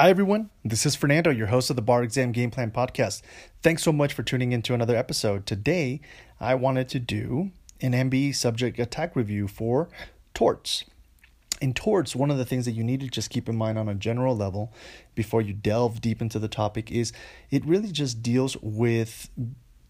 Hi, everyone. This is Fernando, your host of the Bar Exam Game Plan Podcast. Thanks so much for tuning into another episode. Today, I wanted to do an MBE subject attack review for torts. In torts, one of the things that you need to just keep in mind on a general level before you delve deep into the topic is it really just deals with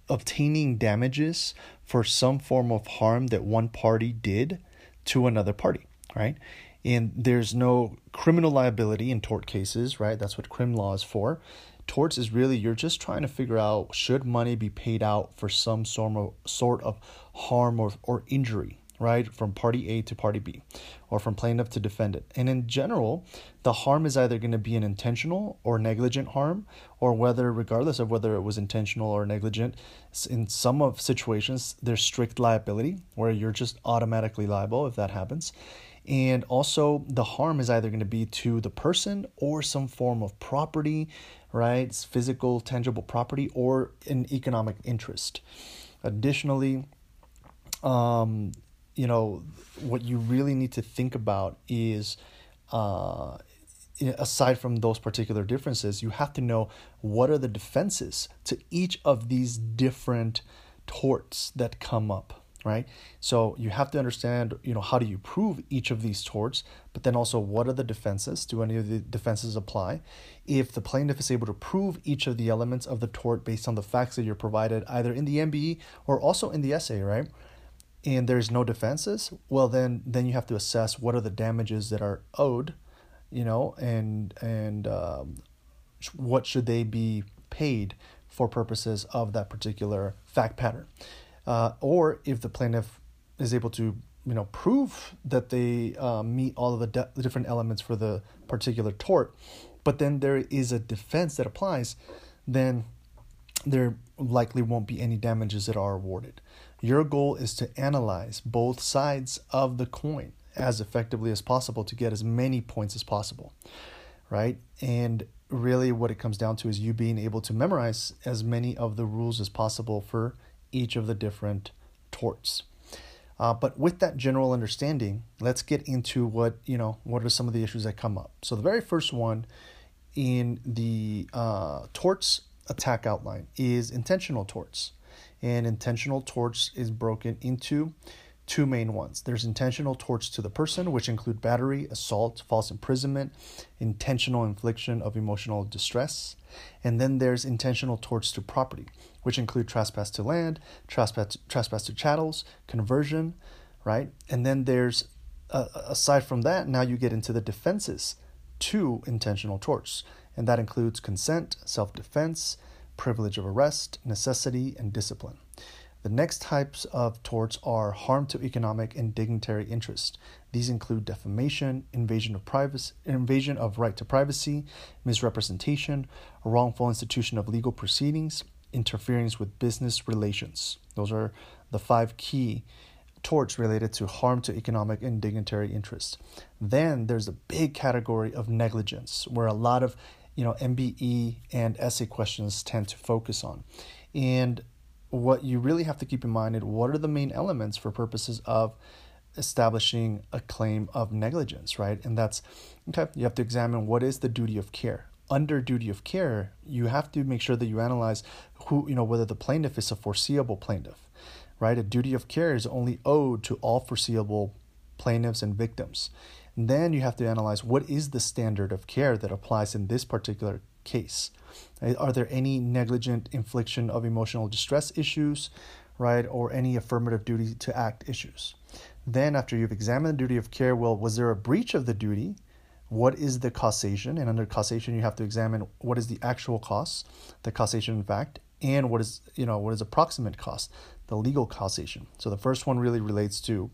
obtaining damages for some form of harm that one party did to another party, right? And there's no criminal liability in tort cases, right? That's what crim law is for. Torts is really you're just trying to figure out should money be paid out for some sort of, harm or, or injury, right? From party A to party B or from plaintiff to defendant. And in general, the harm is either going to be an intentional or negligent harm, or whether, regardless of whether it was intentional or negligent, in some of situations, there's strict liability where you're just automatically liable if that happens. And also, the harm is either going to be to the person or some form of property, right? It's physical, tangible property or an economic interest. Additionally, um, you know, what you really need to think about is, uh, aside from those particular differences, you have to know what are the defenses to each of these different torts that come up right? So you have to understand, you know, how do you prove each of these torts, but then also what are the defenses? Do any of the defenses apply? If the plaintiff is able to prove each of the elements of the tort based on the facts that you're provided either in the MBE or also in the essay, right? And there's no defenses, well then then you have to assess what are the damages that are owed, you know, and and um, what should they be paid for purposes of that particular fact pattern uh, or if the plaintiff is able to you know prove that they uh, meet all of the, de- the different elements for the particular tort but then there is a defense that applies then there likely won't be any damages that are awarded. Your goal is to analyze both sides of the coin as effectively as possible to get as many points as possible right? And really what it comes down to is you being able to memorize as many of the rules as possible for each of the different torts. Uh, but with that general understanding, let's get into what you know. What are some of the issues that come up? So the very first one in the uh, torts attack outline is intentional torts, and intentional torts is broken into two main ones. There's intentional torts to the person, which include battery, assault, false imprisonment, intentional infliction of emotional distress. And then there's intentional torts to property, which include trespass to land, trespass, trespass to chattels, conversion, right? And then there's, uh, aside from that, now you get into the defenses to intentional torts. And that includes consent, self defense, privilege of arrest, necessity, and discipline. The next types of torts are harm to economic and dignitary interest. These include defamation, invasion of privacy, invasion of right to privacy, misrepresentation, wrongful institution of legal proceedings, interference with business relations. Those are the five key torts related to harm to economic and dignitary interest. Then there's a big category of negligence where a lot of you know MBE and essay questions tend to focus on. And what you really have to keep in mind is what are the main elements for purposes of establishing a claim of negligence, right? And that's okay, you have to examine what is the duty of care. Under duty of care, you have to make sure that you analyze who, you know, whether the plaintiff is a foreseeable plaintiff, right? A duty of care is only owed to all foreseeable plaintiffs and victims. And then you have to analyze what is the standard of care that applies in this particular case. Are there any negligent infliction of emotional distress issues, right, or any affirmative duty to act issues? Then, after you've examined the duty of care, well, was there a breach of the duty? What is the causation? And under causation, you have to examine what is the actual cause, the causation in fact, and what is you know what is a proximate cause, the legal causation. So the first one really relates to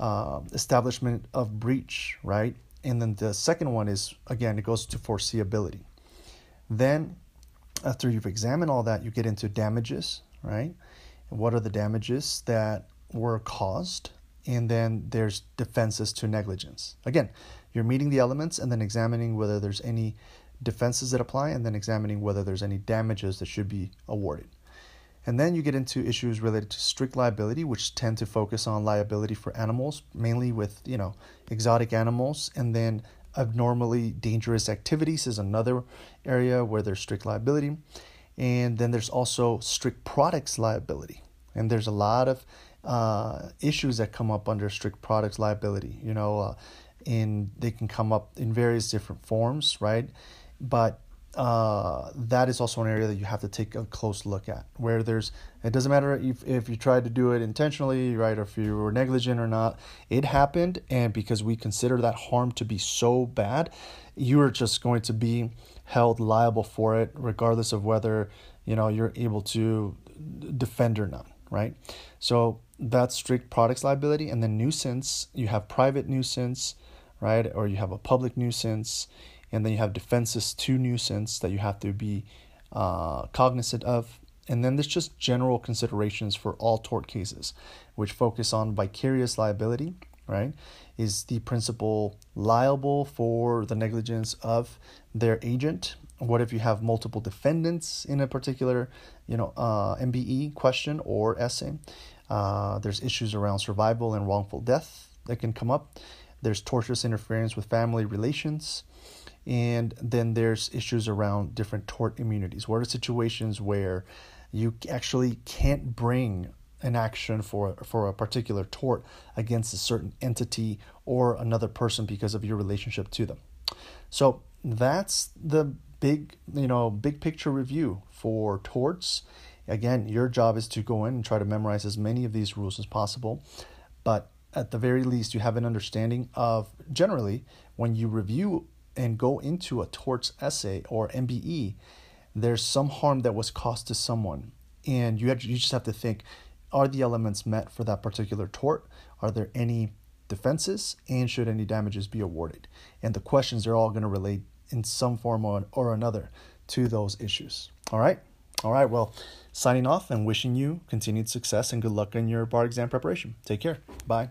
uh, establishment of breach, right? And then the second one is again it goes to foreseeability. Then, after you've examined all that, you get into damages, right? What are the damages that were caused? And then there's defenses to negligence. Again, you're meeting the elements and then examining whether there's any defenses that apply and then examining whether there's any damages that should be awarded. And then you get into issues related to strict liability, which tend to focus on liability for animals, mainly with, you know, exotic animals, and then abnormally dangerous activities is another area where there's strict liability. And then there's also strict products liability. And there's a lot of uh, issues that come up under strict products liability. You know, uh, in they can come up in various different forms, right? But uh, that is also an area that you have to take a close look at. Where there's, it doesn't matter if, if you tried to do it intentionally, right, or if you were negligent or not. It happened, and because we consider that harm to be so bad, you are just going to be held liable for it, regardless of whether you know you're able to defend or not, right? So that's strict products liability, and then nuisance. You have private nuisance, right, or you have a public nuisance and then you have defenses to nuisance that you have to be uh, cognizant of. And then there's just general considerations for all tort cases, which focus on vicarious liability, right? Is the principal liable for the negligence of their agent? What if you have multiple defendants in a particular, you know, uh, MBE question or essay? Uh, there's issues around survival and wrongful death that can come up. There's tortious interference with family relations. And then there's issues around different tort immunities. What are situations where you actually can't bring an action for for a particular tort against a certain entity or another person because of your relationship to them. So that's the big you know big picture review for torts. Again, your job is to go in and try to memorize as many of these rules as possible, but at the very least you have an understanding of generally when you review and go into a torts essay or MBE, there's some harm that was caused to someone, and you have, you just have to think: Are the elements met for that particular tort? Are there any defenses, and should any damages be awarded? And the questions are all going to relate in some form or, or another to those issues. All right. All right. Well, signing off and wishing you continued success and good luck in your bar exam preparation. Take care. Bye.